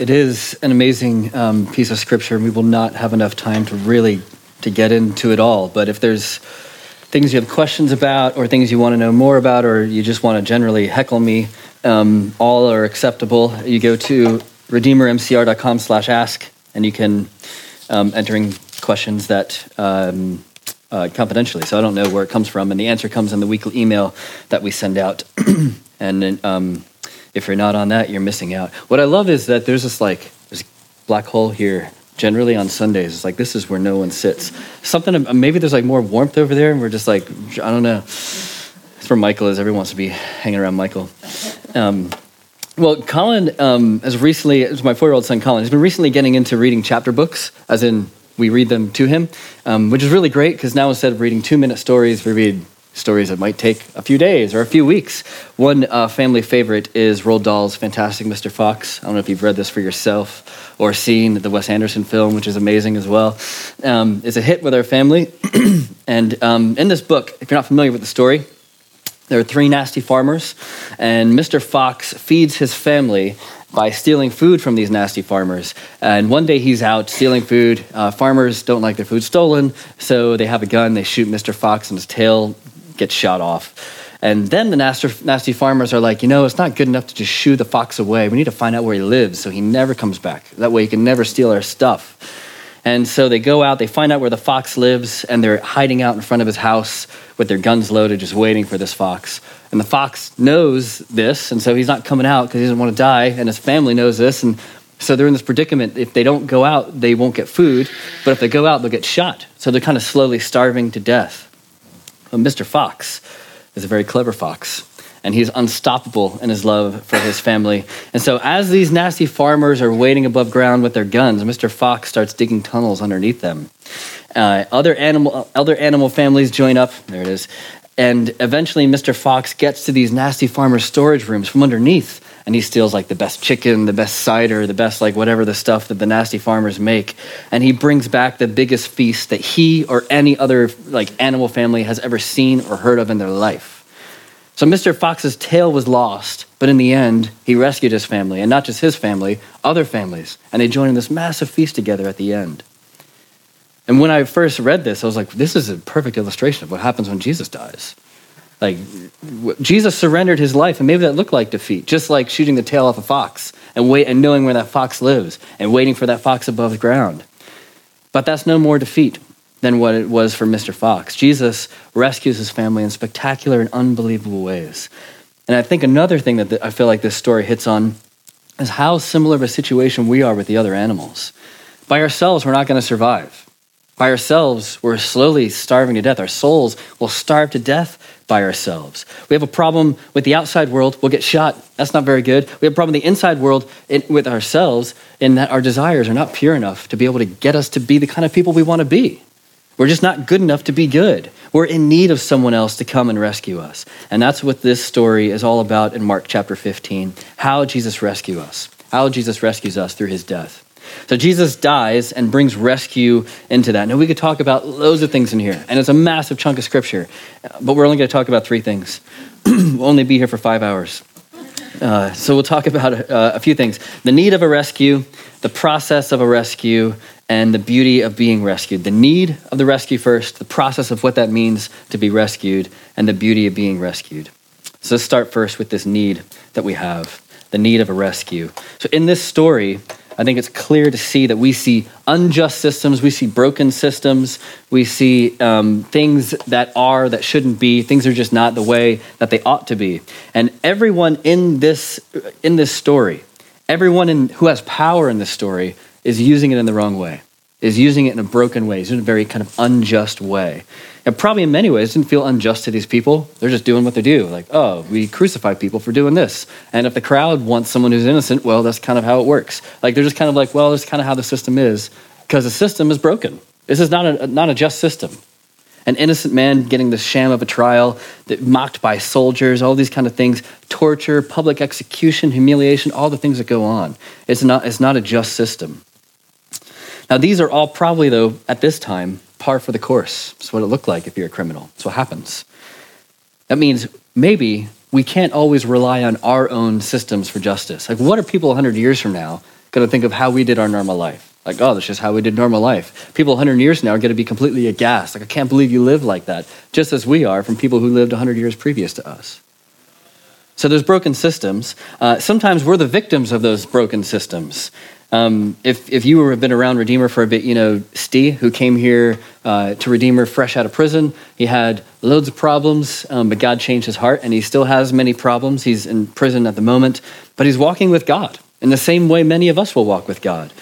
It is an amazing um, piece of scripture. And we will not have enough time to really to get into it all. But if there's things you have questions about, or things you want to know more about, or you just want to generally heckle me, um, all are acceptable. You go to redeemermcr.com/ask, and you can um, entering questions that. Um, uh, confidentially, so I don't know where it comes from, and the answer comes in the weekly email that we send out. and um, if you're not on that, you're missing out. What I love is that there's this like this black hole here. Generally on Sundays, it's like this is where no one sits. Something maybe there's like more warmth over there, and we're just like I don't know. It's where Michael is. Everyone wants to be hanging around Michael. Um, well, Colin um, has recently, it's my four-year-old son Colin, has been recently getting into reading chapter books, as in we read them to him, um, which is really great because now instead of reading two-minute stories, we read stories that might take a few days or a few weeks. One uh, family favorite is Roald Dahl's Fantastic Mr. Fox. I don't know if you've read this for yourself or seen the Wes Anderson film, which is amazing as well. Um, it's a hit with our family. and um, in this book, if you're not familiar with the story, there are three nasty farmers, and Mr. Fox feeds his family by stealing food from these nasty farmers. And one day he's out stealing food. Uh, farmers don't like their food stolen, so they have a gun. They shoot Mr. Fox, and his tail gets shot off. And then the nasty, nasty farmers are like, you know, it's not good enough to just shoo the fox away. We need to find out where he lives so he never comes back. That way he can never steal our stuff. And so they go out, they find out where the fox lives, and they're hiding out in front of his house with their guns loaded, just waiting for this fox. And the fox knows this, and so he's not coming out because he doesn't want to die, and his family knows this. And so they're in this predicament. If they don't go out, they won't get food, but if they go out, they'll get shot. So they're kind of slowly starving to death. But Mr. Fox is a very clever fox, and he's unstoppable in his love for his family. And so, as these nasty farmers are waiting above ground with their guns, Mr. Fox starts digging tunnels underneath them. Uh, other animal, other animal families join up. There it is. And eventually, Mr. Fox gets to these nasty farmers' storage rooms from underneath and he steals like the best chicken, the best cider, the best like whatever the stuff that the nasty farmers make, and he brings back the biggest feast that he or any other like animal family has ever seen or heard of in their life. So Mr. Fox's tail was lost, but in the end, he rescued his family, and not just his family, other families, and they joined in this massive feast together at the end. And when I first read this, I was like, this is a perfect illustration of what happens when Jesus dies. Like Jesus surrendered his life, and maybe that looked like defeat, just like shooting the tail off a fox and wait and knowing where that fox lives and waiting for that fox above ground. But that's no more defeat than what it was for Mr. Fox. Jesus rescues his family in spectacular and unbelievable ways. And I think another thing that I feel like this story hits on is how similar of a situation we are with the other animals. By ourselves, we're not going to survive. By ourselves, we're slowly starving to death. Our souls will starve to death by ourselves. We have a problem with the outside world, we'll get shot. That's not very good. We have a problem with the inside world in, with ourselves in that our desires are not pure enough to be able to get us to be the kind of people we want to be. We're just not good enough to be good. We're in need of someone else to come and rescue us. And that's what this story is all about in Mark chapter 15 how Jesus rescues us, how Jesus rescues us through his death. So Jesus dies and brings rescue into that. Now, we could talk about loads of things in here, and it's a massive chunk of scripture, but we're only going to talk about three things. we'll only be here for five hours. Uh, so we'll talk about uh, a few things the need of a rescue, the process of a rescue, and the beauty of being rescued. The need of the rescue first, the process of what that means to be rescued, and the beauty of being rescued. So let's start first with this need that we have the need of a rescue. So in this story, I think it's clear to see that we see unjust systems, we see broken systems, we see um, things that are that shouldn't be. Things are just not the way that they ought to be. And everyone in this in this story, everyone in, who has power in this story, is using it in the wrong way. Is using it in a broken way, in a very kind of unjust way. And probably in many ways didn't feel unjust to these people. They're just doing what they do. Like, oh, we crucify people for doing this. And if the crowd wants someone who's innocent, well, that's kind of how it works. Like, they're just kind of like, well, that's kind of how the system is because the system is broken. This is not a, not a just system. An innocent man getting the sham of a trial, that mocked by soldiers, all these kind of things, torture, public execution, humiliation, all the things that go on. It's not, it's not a just system. Now, these are all probably, though, at this time, par for the course. It's what it looked like if you're a criminal. It's what happens. That means maybe we can't always rely on our own systems for justice. Like, what are people 100 years from now going to think of how we did our normal life. Like, oh, that's just how we did normal life. People 100 years now are going to be completely aghast. Like, I can't believe you live like that, just as we are from people who lived 100 years previous to us. So there's broken systems. Uh, sometimes we're the victims of those broken systems. Um, if, if you have been around Redeemer for a bit, you know Steve, who came here uh, to Redeemer fresh out of prison. He had loads of problems, um, but God changed his heart, and he still has many problems. He's in prison at the moment, but he's walking with God in the same way many of us will walk with God.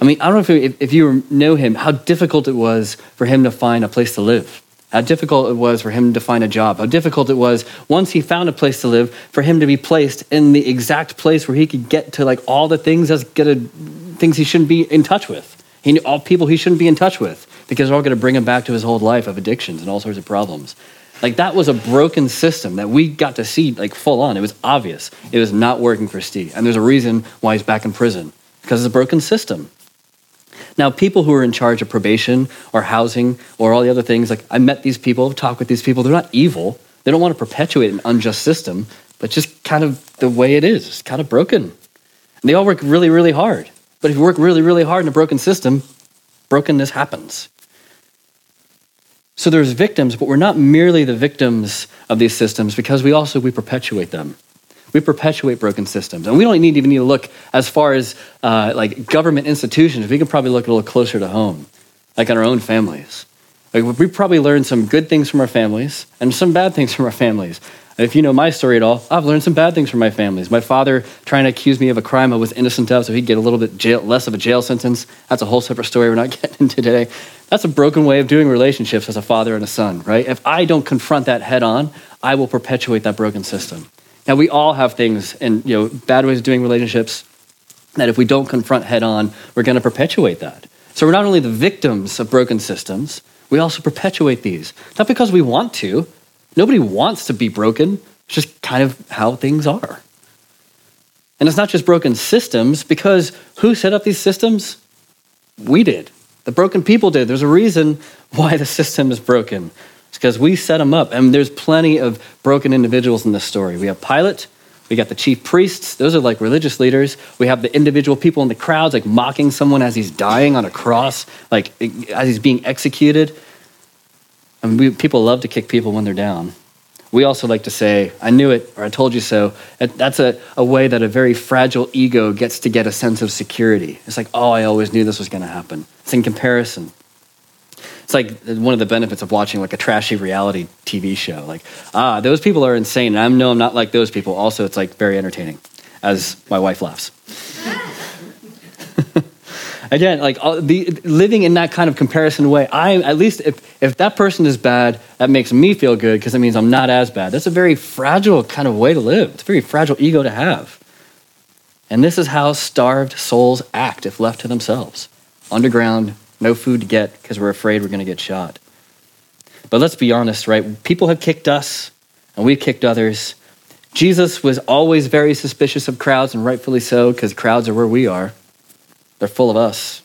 I mean, I don't know if, if you know him, how difficult it was for him to find a place to live how difficult it was for him to find a job, how difficult it was once he found a place to live for him to be placed in the exact place where he could get to like all the things that's gonna things he shouldn't be in touch with. He knew all people he shouldn't be in touch with because they're all gonna bring him back to his whole life of addictions and all sorts of problems. Like that was a broken system that we got to see like full on. It was obvious. It was not working for Steve. And there's a reason why he's back in prison. Because it's a broken system. Now, people who are in charge of probation or housing or all the other things, like I met these people, talk with these people, they're not evil. They don't want to perpetuate an unjust system, but just kind of the way it is. It's kind of broken. And they all work really, really hard. But if you work really, really hard in a broken system, brokenness happens. So there's victims, but we're not merely the victims of these systems because we also we perpetuate them we perpetuate broken systems. And we don't need, even need to look as far as uh, like government institutions. We can probably look a little closer to home, like in our own families. Like we probably learned some good things from our families and some bad things from our families. If you know my story at all, I've learned some bad things from my families. My father trying to accuse me of a crime I was innocent of, so he'd get a little bit jail, less of a jail sentence. That's a whole separate story we're not getting into today. That's a broken way of doing relationships as a father and a son, right? If I don't confront that head on, I will perpetuate that broken system. Now, we all have things and you know bad ways of doing relationships that if we don't confront head on, we're going to perpetuate that. So we're not only the victims of broken systems, we also perpetuate these. Not because we want to. Nobody wants to be broken. It's just kind of how things are. And it's not just broken systems, because who set up these systems? We did. The broken people did. There's a reason why the system is broken. Because we set them up. And there's plenty of broken individuals in this story. We have Pilate, we got the chief priests, those are like religious leaders. We have the individual people in the crowds, like mocking someone as he's dying on a cross, like as he's being executed. I mean, people love to kick people when they're down. We also like to say, I knew it, or I told you so. That's a, a way that a very fragile ego gets to get a sense of security. It's like, oh, I always knew this was going to happen. It's in comparison. It's like one of the benefits of watching like a trashy reality TV show. Like, ah, those people are insane. And I know I'm not like those people. Also, it's like very entertaining, as my wife laughs. Again, like the, living in that kind of comparison way, I at least if, if that person is bad, that makes me feel good because it means I'm not as bad. That's a very fragile kind of way to live. It's a very fragile ego to have. And this is how starved souls act if left to themselves underground, no food to get because we're afraid we're going to get shot. But let's be honest, right? People have kicked us and we've kicked others. Jesus was always very suspicious of crowds, and rightfully so, because crowds are where we are. They're full of us.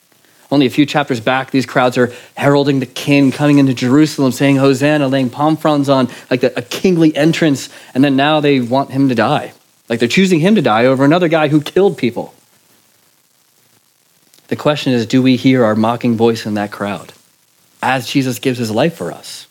Only a few chapters back, these crowds are heralding the king coming into Jerusalem, saying Hosanna, laying palm fronds on like a kingly entrance, and then now they want him to die. Like they're choosing him to die over another guy who killed people. The question is do we hear our mocking voice in that crowd as Jesus gives his life for us?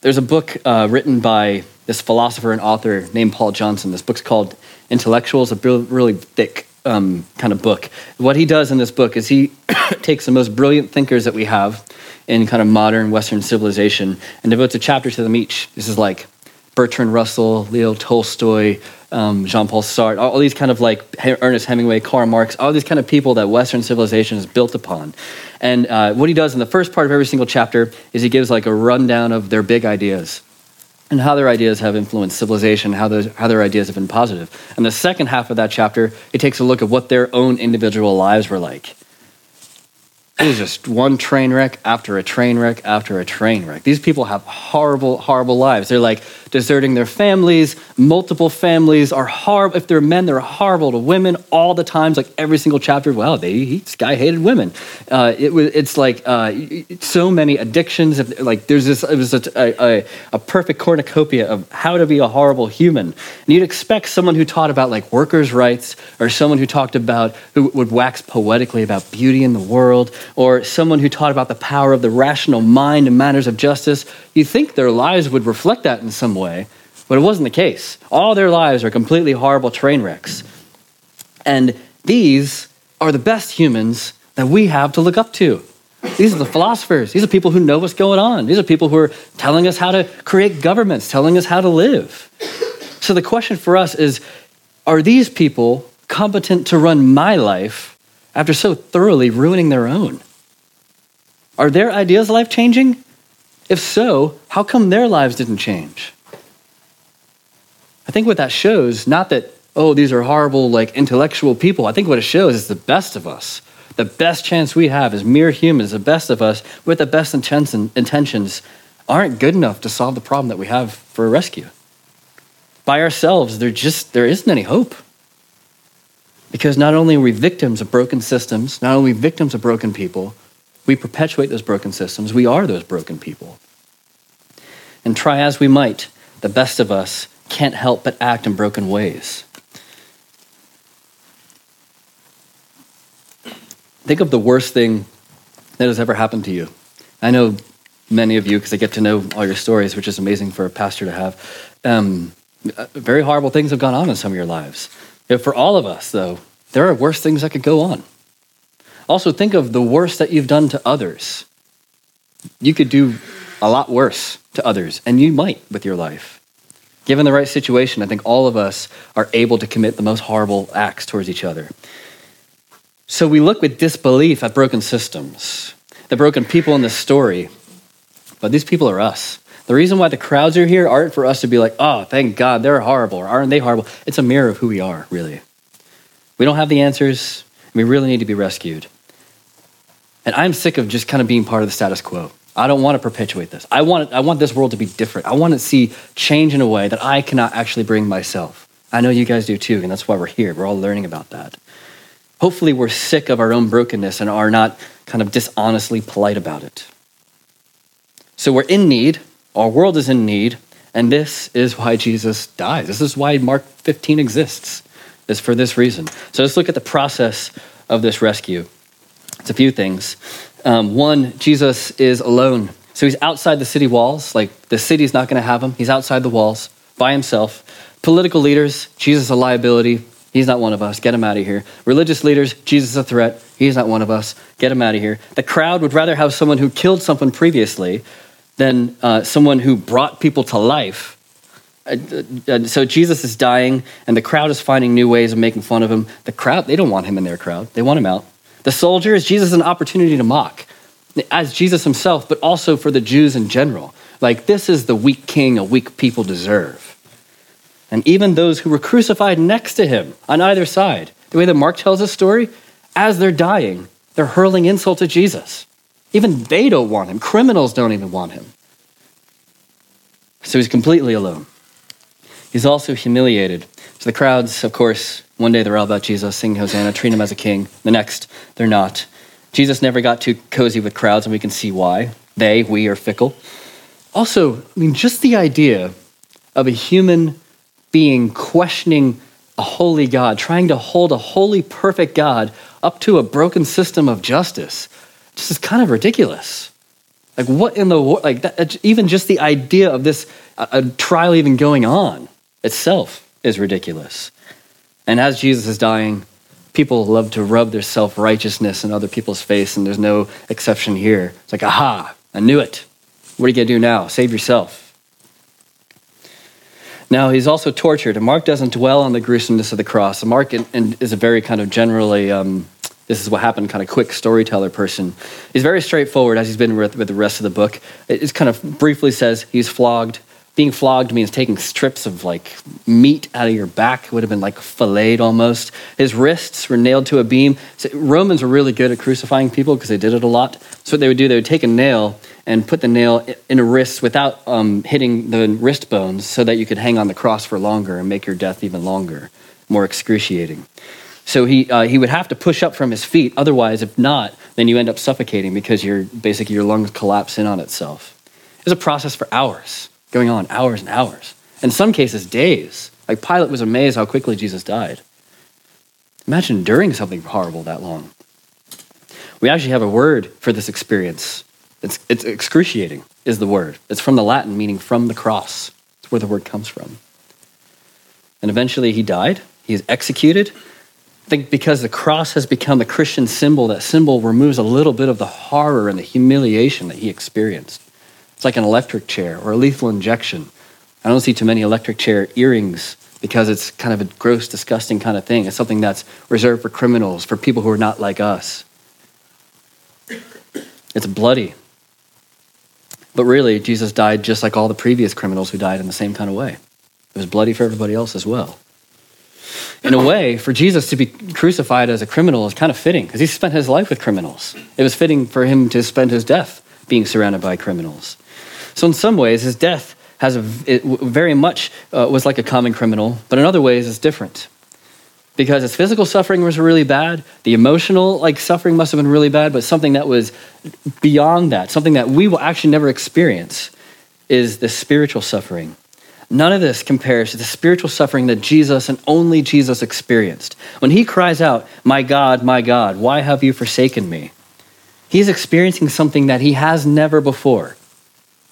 There's a book uh, written by this philosopher and author named Paul Johnson. This book's called Intellectuals, a really thick um, kind of book. What he does in this book is he takes the most brilliant thinkers that we have in kind of modern Western civilization and devotes a chapter to them each. This is like Bertrand Russell, Leo Tolstoy, um, Jean Paul Sartre, all, these kind of like Ernest Hemingway, Karl Marx, all these kind of people that Western civilization is built upon. And uh, what he does in the first part of every single chapter is he gives like a rundown of their big ideas and how their ideas have influenced civilization, how, those, how their ideas have been positive. And the second half of that chapter, he takes a look at what their own individual lives were like. It is just one train wreck after a train wreck after a train wreck. These people have horrible, horrible lives. They're like deserting their families. Multiple families are horrible. If they're men, they're horrible to women all the times. Like every single chapter. Wow, they, this guy hated women. Uh, it was. It's like uh, so many addictions. Like there's this. It was a, a, a perfect cornucopia of how to be a horrible human. And you'd expect someone who taught about like workers' rights, or someone who talked about who would wax poetically about beauty in the world or someone who taught about the power of the rational mind in matters of justice, you think their lives would reflect that in some way, but it wasn't the case. All their lives are completely horrible train wrecks. And these are the best humans that we have to look up to. These are the philosophers. These are people who know what's going on. These are people who are telling us how to create governments, telling us how to live. So the question for us is are these people competent to run my life after so thoroughly ruining their own? Are their ideas life changing? If so, how come their lives didn't change? I think what that shows, not that, oh, these are horrible, like intellectual people. I think what it shows is the best of us. The best chance we have as mere humans, the best of us with the best intentions, aren't good enough to solve the problem that we have for a rescue. By ourselves, there just there isn't any hope. Because not only are we victims of broken systems, not only victims of broken people, we perpetuate those broken systems. We are those broken people. And try as we might, the best of us can't help but act in broken ways. Think of the worst thing that has ever happened to you. I know many of you because I get to know all your stories, which is amazing for a pastor to have. Um, very horrible things have gone on in some of your lives. You know, for all of us, though, there are worse things that could go on. Also, think of the worst that you've done to others. You could do a lot worse to others, and you might with your life. Given the right situation, I think all of us are able to commit the most horrible acts towards each other. So we look with disbelief at broken systems, the broken people in this story, but these people are us. The reason why the crowds are here aren't for us to be like, oh, thank God, they're horrible, or aren't they horrible? It's a mirror of who we are, really. We don't have the answers, we really need to be rescued. And I'm sick of just kind of being part of the status quo. I don't want to perpetuate this. I want, I want this world to be different. I want to see change in a way that I cannot actually bring myself. I know you guys do too, and that's why we're here. We're all learning about that. Hopefully, we're sick of our own brokenness and are not kind of dishonestly polite about it. So, we're in need, our world is in need, and this is why Jesus dies. This is why Mark 15 exists, is for this reason. So let's look at the process of this rescue. It's a few things. Um, one, Jesus is alone. So he's outside the city walls. Like the city's not going to have him. He's outside the walls by himself. Political leaders, Jesus a liability. He's not one of us. Get him out of here. Religious leaders, Jesus a threat. He's not one of us. Get him out of here. The crowd would rather have someone who killed someone previously than uh, someone who brought people to life. Uh, uh, so Jesus is dying, and the crowd is finding new ways of making fun of him. The crowd, they don't want him in their crowd, they want him out. The soldiers, Jesus an opportunity to mock, as Jesus himself, but also for the Jews in general. Like, this is the weak king a weak people deserve. And even those who were crucified next to him on either side, the way that Mark tells his story, as they're dying, they're hurling insults at Jesus. Even they don't want him. Criminals don't even want him. So he's completely alone. He's also humiliated. So the crowds, of course, one day they're all about Jesus, sing Hosanna, treat him as a king. The next, they're not. Jesus never got too cozy with crowds, and we can see why. They, we, are fickle. Also, I mean, just the idea of a human being questioning a holy God, trying to hold a holy, perfect God up to a broken system of justice this is kind of ridiculous. Like, what in the world? Like, that, even just the idea of this a, trial even going on itself is ridiculous. And as Jesus is dying, people love to rub their self righteousness in other people's face, and there's no exception here. It's like, aha, I knew it. What are you going to do now? Save yourself. Now, he's also tortured, and Mark doesn't dwell on the gruesomeness of the cross. Mark is a very kind of generally um, this is what happened kind of quick storyteller person he's very straightforward as he's been with, with the rest of the book it just kind of briefly says he's flogged Being flogged means taking strips of like meat out of your back. It would have been like filleted almost. His wrists were nailed to a beam. So Romans were really good at crucifying people because they did it a lot. So what they would do, they would take a nail and put the nail in a wrist without um, hitting the wrist bones so that you could hang on the cross for longer and make your death even longer, more excruciating. So he, uh, he would have to push up from his feet. Otherwise, if not, then you end up suffocating because your basically your lungs collapse in on itself. It was a process for hours going on hours and hours. In some cases, days. Like Pilate was amazed how quickly Jesus died. Imagine enduring something horrible that long. We actually have a word for this experience. It's, it's excruciating, is the word. It's from the Latin, meaning from the cross. It's where the word comes from. And eventually he died. He is executed. I think because the cross has become the Christian symbol, that symbol removes a little bit of the horror and the humiliation that he experienced. It's like an electric chair or a lethal injection. I don't see too many electric chair earrings because it's kind of a gross, disgusting kind of thing. It's something that's reserved for criminals, for people who are not like us. It's bloody. But really, Jesus died just like all the previous criminals who died in the same kind of way. It was bloody for everybody else as well. In a way, for Jesus to be crucified as a criminal is kind of fitting because he spent his life with criminals. It was fitting for him to spend his death being surrounded by criminals. So, in some ways, his death has a, very much uh, was like a common criminal, but in other ways, it's different. Because his physical suffering was really bad, the emotional like suffering must have been really bad, but something that was beyond that, something that we will actually never experience, is the spiritual suffering. None of this compares to the spiritual suffering that Jesus and only Jesus experienced. When he cries out, My God, my God, why have you forsaken me? He's experiencing something that he has never before.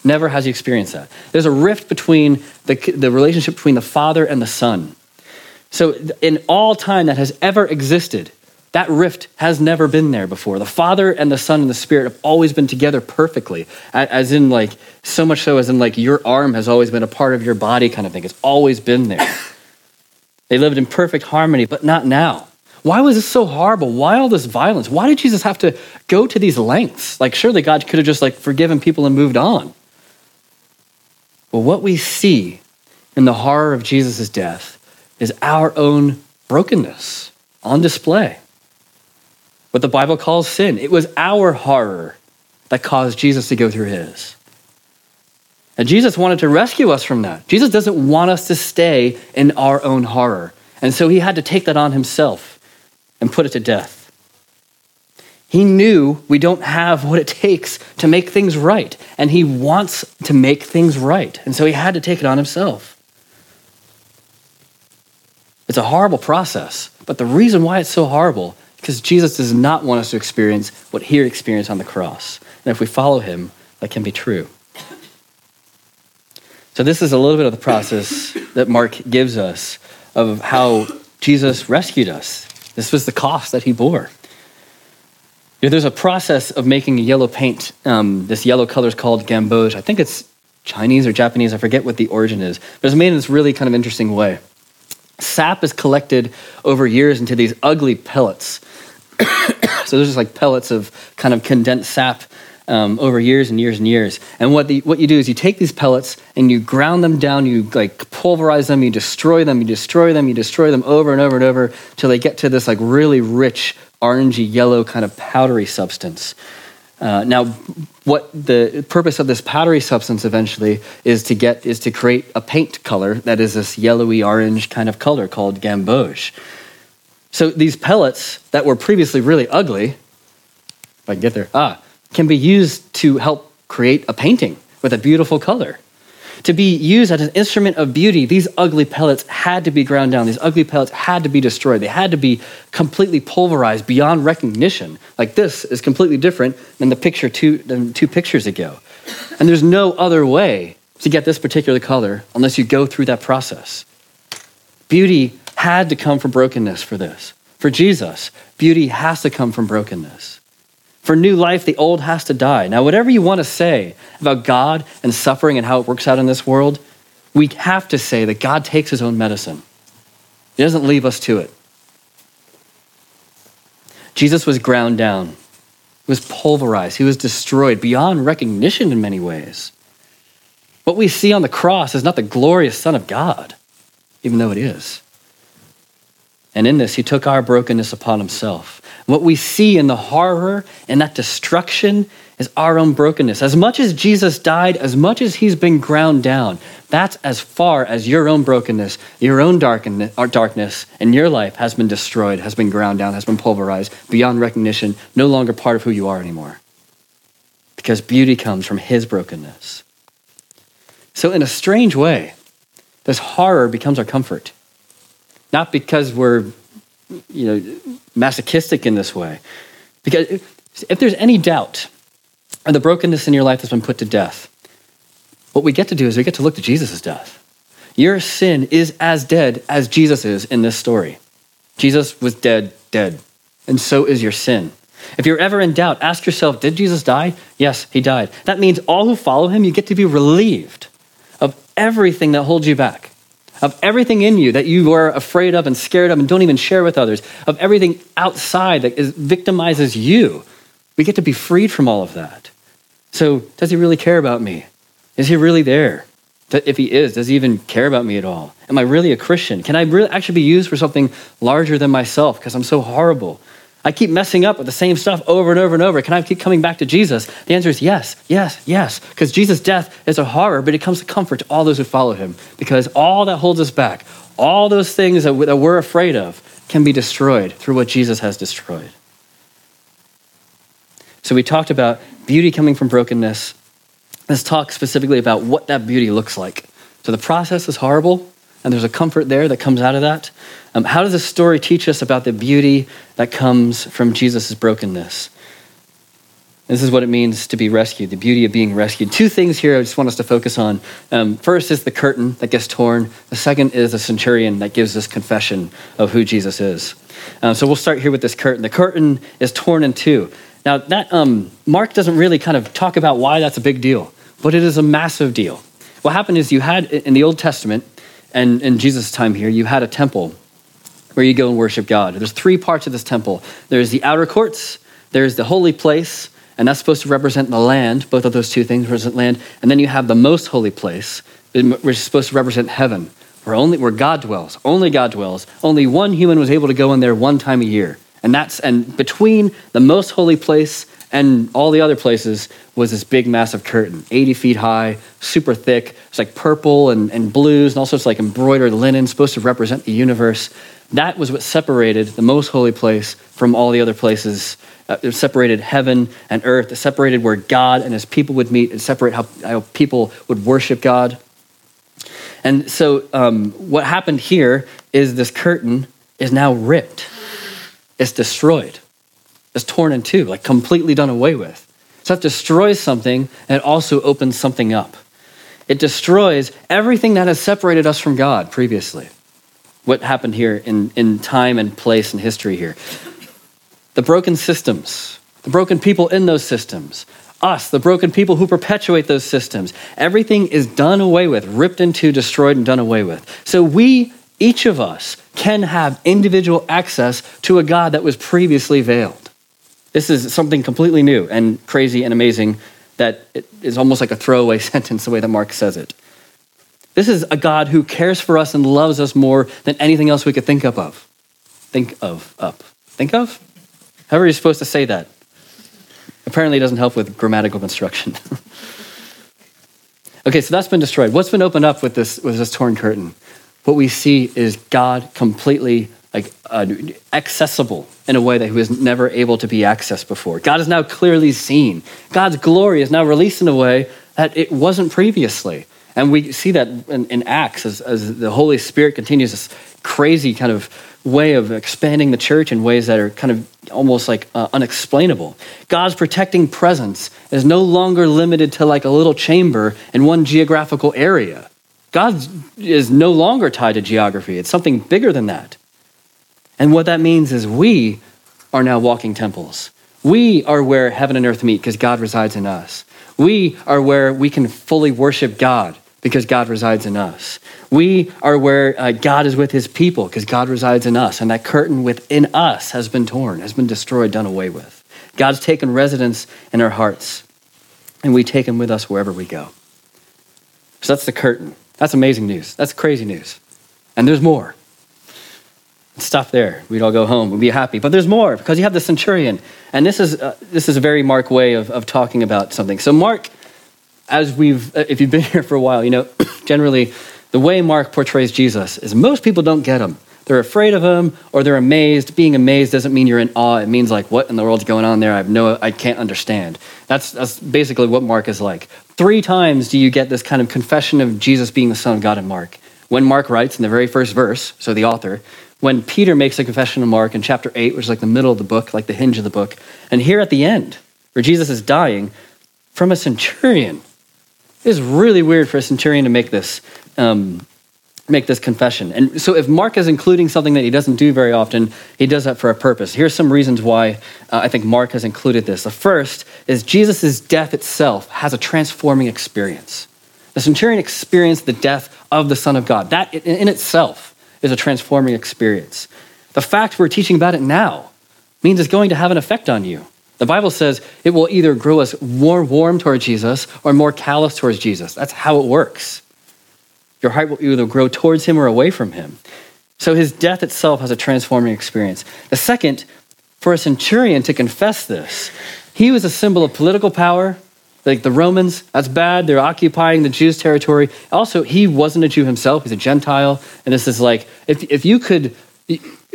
Never has he experienced that. There's a rift between the, the relationship between the Father and the Son. So, in all time that has ever existed, that rift has never been there before. The Father and the Son and the Spirit have always been together perfectly, as in, like, so much so as in, like, your arm has always been a part of your body kind of thing. It's always been there. They lived in perfect harmony, but not now. Why was this so horrible? Why all this violence? Why did Jesus have to go to these lengths? Like, surely God could have just, like, forgiven people and moved on. Well, what we see in the horror of Jesus' death is our own brokenness on display. What the Bible calls sin. It was our horror that caused Jesus to go through his. And Jesus wanted to rescue us from that. Jesus doesn't want us to stay in our own horror. And so he had to take that on himself and put it to death. He knew we don't have what it takes to make things right, and he wants to make things right. And so he had to take it on himself. It's a horrible process, but the reason why it's so horrible because Jesus does not want us to experience what he experienced on the cross. And if we follow him, that can be true. So, this is a little bit of the process that Mark gives us of how Jesus rescued us. This was the cost that he bore. You know, there's a process of making a yellow paint. Um, this yellow color is called gamboge. I think it's Chinese or Japanese. I forget what the origin is, but it's made in this really kind of interesting way. Sap is collected over years into these ugly pellets. so there's just like pellets of kind of condensed sap um, over years and years and years. And what the, what you do is you take these pellets and you ground them down. You like pulverize them. You destroy them. You destroy them. You destroy them over and over and over till they get to this like really rich orangey yellow kind of powdery substance. Uh, now, what the purpose of this powdery substance eventually is to get is to create a paint color that is this yellowy orange kind of color called gamboge. So these pellets that were previously really ugly, if I can get there, ah, can be used to help create a painting with a beautiful color to be used as an instrument of beauty, these ugly pellets had to be ground down. These ugly pellets had to be destroyed. They had to be completely pulverized beyond recognition. Like this is completely different than the picture two, than two pictures ago. And there's no other way to get this particular color unless you go through that process. Beauty had to come from brokenness for this. For Jesus, beauty has to come from brokenness. For new life, the old has to die. Now, whatever you want to say about God and suffering and how it works out in this world, we have to say that God takes his own medicine. He doesn't leave us to it. Jesus was ground down, he was pulverized, he was destroyed beyond recognition in many ways. What we see on the cross is not the glorious Son of God, even though it is. And in this, he took our brokenness upon himself. What we see in the horror and that destruction is our own brokenness. As much as Jesus died, as much as he's been ground down, that's as far as your own brokenness, your own uh, darkness in your life has been destroyed, has been ground down, has been pulverized beyond recognition, no longer part of who you are anymore. Because beauty comes from his brokenness. So, in a strange way, this horror becomes our comfort. Not because we're, you know, masochistic in this way. Because if there's any doubt of the brokenness in your life that's been put to death, what we get to do is we get to look to Jesus' death. Your sin is as dead as Jesus is in this story. Jesus was dead, dead, and so is your sin. If you're ever in doubt, ask yourself Did Jesus die? Yes, he died. That means all who follow him, you get to be relieved of everything that holds you back of everything in you that you are afraid of and scared of and don't even share with others, of everything outside that is, victimizes you. We get to be freed from all of that. So, does he really care about me? Is he really there? If he is, does he even care about me at all? Am I really a Christian? Can I really actually be used for something larger than myself because I'm so horrible? I keep messing up with the same stuff over and over and over. Can I keep coming back to Jesus? The answer is yes, yes, yes. Because Jesus' death is a horror, but it comes to comfort to all those who follow him. Because all that holds us back, all those things that we're afraid of, can be destroyed through what Jesus has destroyed. So we talked about beauty coming from brokenness. Let's talk specifically about what that beauty looks like. So the process is horrible, and there's a comfort there that comes out of that. Um, how does this story teach us about the beauty that comes from Jesus' brokenness? This is what it means to be rescued, the beauty of being rescued. Two things here I just want us to focus on. Um, first is the curtain that gets torn. The second is the centurion that gives this confession of who Jesus is. Um, so we'll start here with this curtain. The curtain is torn in two. Now, that um, Mark doesn't really kind of talk about why that's a big deal, but it is a massive deal. What happened is you had in the Old Testament and in Jesus' time here, you had a temple where you go and worship God. There's three parts of this temple there's the outer courts, there's the holy place, and that's supposed to represent the land. Both of those two things represent land. And then you have the most holy place, which is supposed to represent heaven, where, only, where God dwells. Only God dwells. Only one human was able to go in there one time a year. And that's and between the most holy place and all the other places was this big, massive curtain, 80 feet high, super thick. It's like purple and, and blues and all sorts of like embroidered linen, supposed to represent the universe. That was what separated the most holy place from all the other places. Uh, it separated heaven and earth. It separated where God and his people would meet. It separated how, how people would worship God. And so, um, what happened here is this curtain is now ripped, it's destroyed. Is torn in two, like completely done away with. So that destroys something and it also opens something up. It destroys everything that has separated us from God previously. What happened here in, in time and place and history here. The broken systems, the broken people in those systems, us, the broken people who perpetuate those systems. Everything is done away with, ripped into, destroyed, and done away with. So we, each of us, can have individual access to a God that was previously veiled. This is something completely new and crazy and amazing that is almost like a throwaway sentence the way that Mark says it. This is a God who cares for us and loves us more than anything else we could think up of. Think of, up. Think of? However, you're supposed to say that. Apparently, it doesn't help with grammatical construction. okay, so that's been destroyed. What's been opened up with this, with this torn curtain? What we see is God completely like uh, accessible in a way that he was never able to be accessed before. God is now clearly seen. God's glory is now released in a way that it wasn't previously. And we see that in, in Acts as, as, the Holy Spirit continues this crazy kind of way of expanding the church in ways that are kind of almost like uh, unexplainable. God's protecting presence is no longer limited to like a little chamber in one geographical area. God is no longer tied to geography, it's something bigger than that. And what that means is we are now walking temples. We are where heaven and earth meet because God resides in us. We are where we can fully worship God because God resides in us. We are where uh, God is with his people because God resides in us. And that curtain within us has been torn, has been destroyed, done away with. God's taken residence in our hearts, and we take him with us wherever we go. So that's the curtain. That's amazing news. That's crazy news. And there's more. Stop there. We'd all go home. We'd be happy. But there's more because you have the centurion. And this is, uh, this is a very Mark way of, of talking about something. So, Mark, as we've, uh, if you've been here for a while, you know, generally the way Mark portrays Jesus is most people don't get him. They're afraid of him or they're amazed. Being amazed doesn't mean you're in awe. It means like, what in the world's going on there? I have no, I can't understand. That's, that's basically what Mark is like. Three times do you get this kind of confession of Jesus being the Son of God in Mark. When Mark writes in the very first verse, so the author, when Peter makes a confession of Mark in chapter 8, which is like the middle of the book, like the hinge of the book, and here at the end, where Jesus is dying, from a centurion. It is really weird for a centurion to make this, um, make this confession. And so if Mark is including something that he doesn't do very often, he does that for a purpose. Here's some reasons why uh, I think Mark has included this. The first is Jesus' death itself has a transforming experience. The centurion experienced the death of the Son of God. That in itself is a transforming experience. The fact we're teaching about it now means it's going to have an effect on you. The Bible says it will either grow us more warm towards Jesus or more callous towards Jesus. That's how it works. Your heart will either grow towards him or away from him. So his death itself has a transforming experience. The second, for a centurion to confess this, he was a symbol of political power, like the Romans, that's bad. They're occupying the Jews' territory. Also, he wasn't a Jew himself, he's a Gentile. And this is like, if, if you could,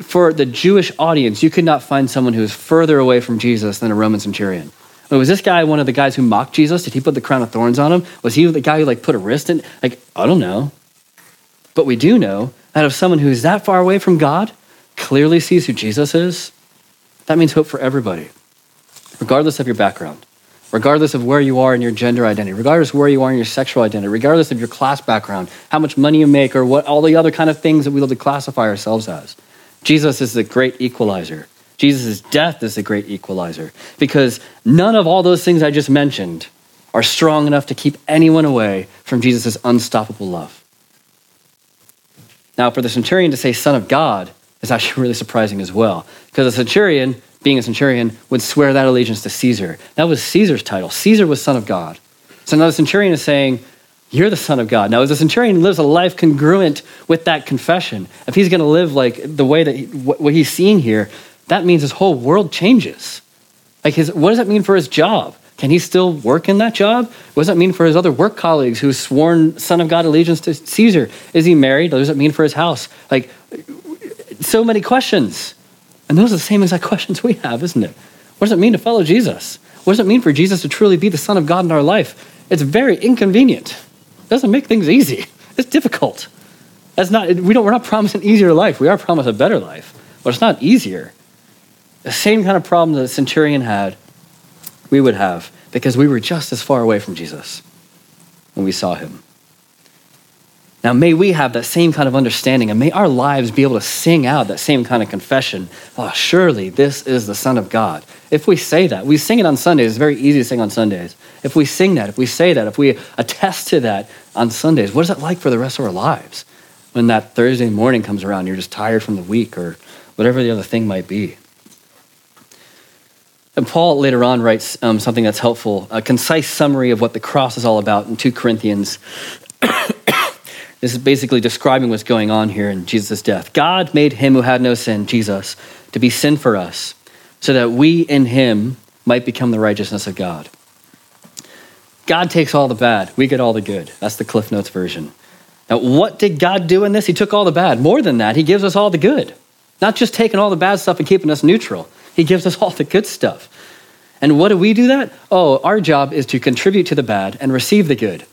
for the Jewish audience, you could not find someone who is further away from Jesus than a Roman centurion. Was this guy one of the guys who mocked Jesus? Did he put the crown of thorns on him? Was he the guy who like put a wrist in? Like, I don't know. But we do know that if someone who is that far away from God clearly sees who Jesus is, that means hope for everybody, regardless of your background regardless of where you are in your gender identity, regardless of where you are in your sexual identity, regardless of your class background, how much money you make, or what all the other kind of things that we love to classify ourselves as. Jesus is the great equalizer. Jesus' death is the great equalizer because none of all those things I just mentioned are strong enough to keep anyone away from Jesus' unstoppable love. Now, for the centurion to say son of God is actually really surprising as well because a centurion being a centurion, would swear that allegiance to Caesar. That was Caesar's title. Caesar was son of God. So now the centurion is saying, You're the son of God. Now, as the centurion lives a life congruent with that confession, if he's going to live like the way that he, what he's seeing here, that means his whole world changes. Like, his, what does that mean for his job? Can he still work in that job? What does that mean for his other work colleagues who's sworn son of God allegiance to Caesar? Is he married? What does it mean for his house? Like, so many questions. And those are the same exact questions we have, isn't it? What does it mean to follow Jesus? What does it mean for Jesus to truly be the Son of God in our life? It's very inconvenient. It doesn't make things easy. It's difficult. That's not, we don't, we're not promised an easier life. We are promised a better life, but it's not easier. The same kind of problem that the centurion had, we would have because we were just as far away from Jesus when we saw him. Now, may we have that same kind of understanding and may our lives be able to sing out that same kind of confession. Oh, surely this is the Son of God. If we say that, we sing it on Sundays. It's very easy to sing on Sundays. If we sing that, if we say that, if we attest to that on Sundays, what is that like for the rest of our lives? When that Thursday morning comes around, you're just tired from the week or whatever the other thing might be. And Paul later on writes um, something that's helpful, a concise summary of what the cross is all about in 2 Corinthians this is basically describing what's going on here in Jesus' death. God made him who had no sin, Jesus, to be sin for us, so that we in him might become the righteousness of God. God takes all the bad, we get all the good. That's the Cliff Notes version. Now, what did God do in this? He took all the bad. More than that, He gives us all the good. Not just taking all the bad stuff and keeping us neutral, He gives us all the good stuff. And what do we do that? Oh, our job is to contribute to the bad and receive the good.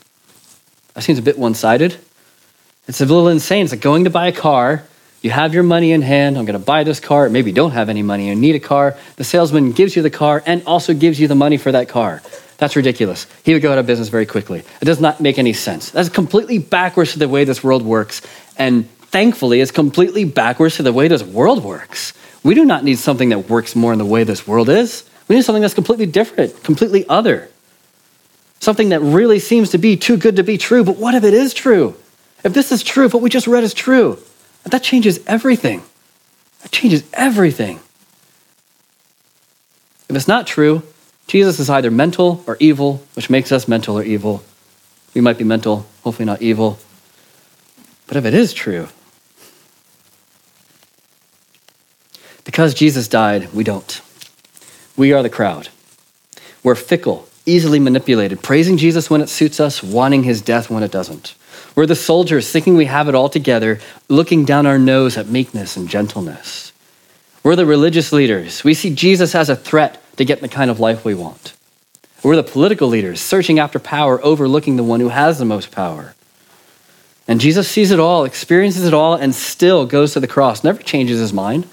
That seems a bit one sided. It's a little insane. It's like going to buy a car. You have your money in hand. I'm going to buy this car. Maybe you don't have any money. You need a car. The salesman gives you the car and also gives you the money for that car. That's ridiculous. He would go out of business very quickly. It does not make any sense. That's completely backwards to the way this world works. And thankfully, it's completely backwards to the way this world works. We do not need something that works more in the way this world is. We need something that's completely different, completely other. Something that really seems to be too good to be true. But what if it is true? If this is true, if what we just read is true, that changes everything. That changes everything. If it's not true, Jesus is either mental or evil, which makes us mental or evil. we might be mental, hopefully not evil. But if it is true, because Jesus died, we don't. We are the crowd. We're fickle, easily manipulated, praising Jesus when it suits us, wanting his death when it doesn't. We're the soldiers thinking we have it all together, looking down our nose at meekness and gentleness. We're the religious leaders. We see Jesus as a threat to get the kind of life we want. We're the political leaders, searching after power, overlooking the one who has the most power. And Jesus sees it all, experiences it all, and still goes to the cross, never changes his mind.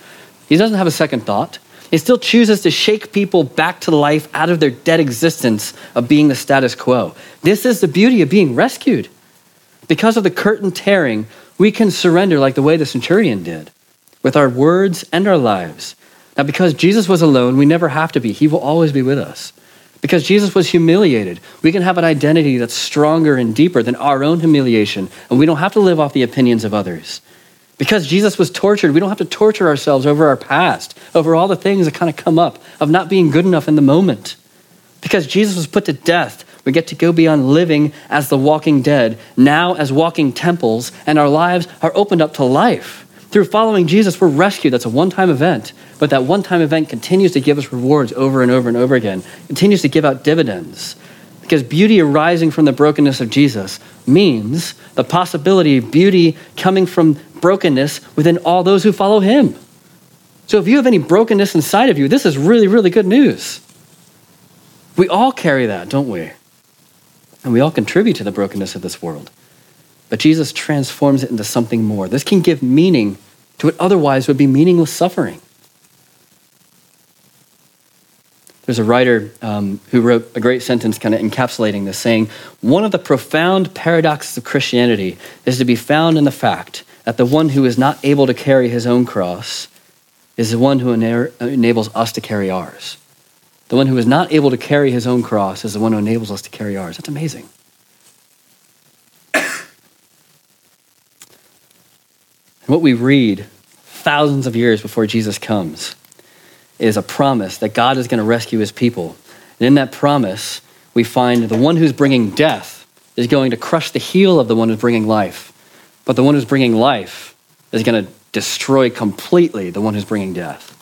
He doesn't have a second thought. He still chooses to shake people back to life out of their dead existence of being the status quo. This is the beauty of being rescued. Because of the curtain tearing, we can surrender like the way the centurion did with our words and our lives. Now, because Jesus was alone, we never have to be. He will always be with us. Because Jesus was humiliated, we can have an identity that's stronger and deeper than our own humiliation, and we don't have to live off the opinions of others. Because Jesus was tortured, we don't have to torture ourselves over our past, over all the things that kind of come up of not being good enough in the moment. Because Jesus was put to death, we get to go beyond living as the walking dead, now as walking temples, and our lives are opened up to life. Through following Jesus, we're rescued. That's a one time event. But that one time event continues to give us rewards over and over and over again, continues to give out dividends. Because beauty arising from the brokenness of Jesus means the possibility of beauty coming from brokenness within all those who follow him. So if you have any brokenness inside of you, this is really, really good news. We all carry that, don't we? And we all contribute to the brokenness of this world. But Jesus transforms it into something more. This can give meaning to what otherwise would be meaningless suffering. There's a writer um, who wrote a great sentence kind of encapsulating this, saying, One of the profound paradoxes of Christianity is to be found in the fact that the one who is not able to carry his own cross is the one who enables us to carry ours. The one who is not able to carry his own cross is the one who enables us to carry ours. That's amazing. and what we read thousands of years before Jesus comes is a promise that God is going to rescue his people. And in that promise, we find the one who's bringing death is going to crush the heel of the one who's bringing life. But the one who's bringing life is going to destroy completely the one who's bringing death.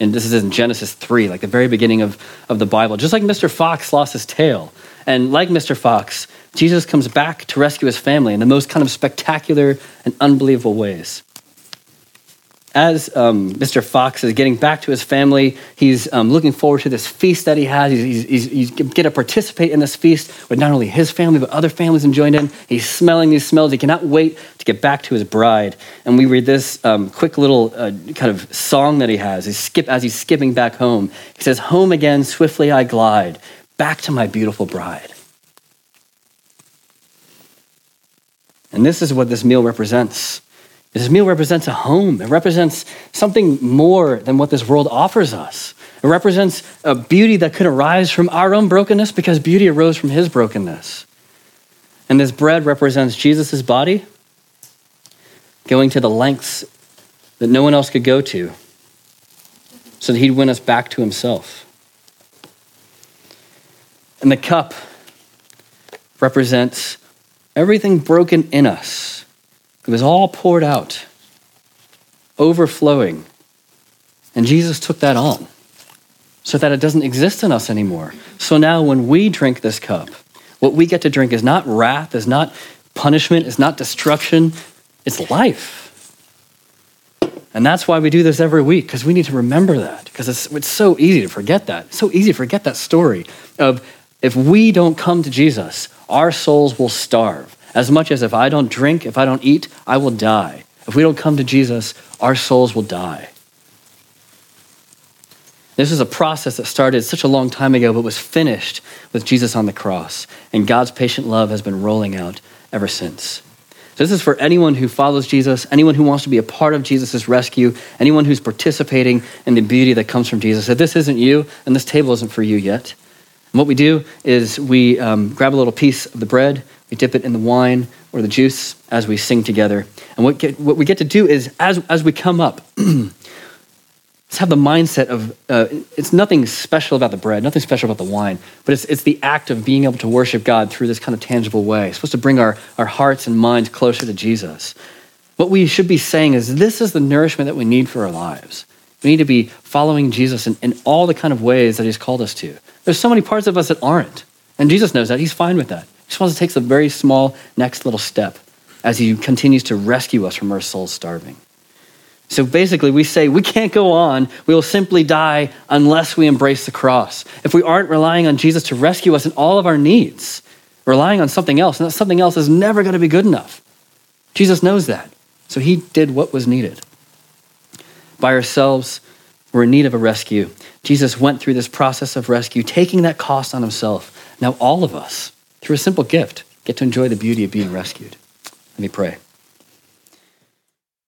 And this is in Genesis 3, like the very beginning of, of the Bible. Just like Mr. Fox lost his tail. And like Mr. Fox, Jesus comes back to rescue his family in the most kind of spectacular and unbelievable ways as um, Mr. Fox is getting back to his family, he's um, looking forward to this feast that he has. He's, he's, he's, to participate in this feast with not only his family, but other families joined in. He's smelling these smells. He cannot wait to get back to his bride. And we read this um, quick little uh, kind of song that he has. He skip, as he's skipping back home, he says, Home again, swiftly I glide, back to my beautiful bride. And this is what this meal represents. This meal represents a home. It represents something more than what this world offers us. It represents a beauty that could arise from our own brokenness because beauty arose from his brokenness. And this bread represents Jesus' body going to the lengths that no one else could go to so that he'd win us back to himself. And the cup represents everything broken in us it was all poured out, overflowing. And Jesus took that on so that it doesn't exist in us anymore. So now when we drink this cup, what we get to drink is not wrath, is not punishment, is not destruction, it's life. And that's why we do this every week, because we need to remember that, because it's, it's so easy to forget that. It's so easy to forget that story of if we don't come to Jesus, our souls will starve. As much as if I don't drink, if I don't eat, I will die. If we don't come to Jesus, our souls will die. This is a process that started such a long time ago, but was finished with Jesus on the cross. And God's patient love has been rolling out ever since. So this is for anyone who follows Jesus, anyone who wants to be a part of Jesus' rescue, anyone who's participating in the beauty that comes from Jesus. If this isn't you, and this table isn't for you yet, and what we do is we um, grab a little piece of the bread, we dip it in the wine or the juice as we sing together. And what, get, what we get to do is, as, as we come up, Let's have the mindset of uh, it's nothing special about the bread, nothing special about the wine, but it's, it's the act of being able to worship God through this kind of tangible way. It's supposed to bring our, our hearts and minds closer to Jesus. What we should be saying is this is the nourishment that we need for our lives. We need to be following Jesus in, in all the kind of ways that he's called us to. There's so many parts of us that aren't. And Jesus knows that. He's fine with that. He just wants to take the very small next little step as he continues to rescue us from our souls starving. So basically, we say we can't go on. We will simply die unless we embrace the cross. If we aren't relying on Jesus to rescue us in all of our needs, relying on something else, and that something else is never going to be good enough. Jesus knows that. So he did what was needed. By ourselves, we're in need of a rescue. Jesus went through this process of rescue, taking that cost on himself. Now, all of us, through a simple gift, get to enjoy the beauty of being rescued. Let me pray.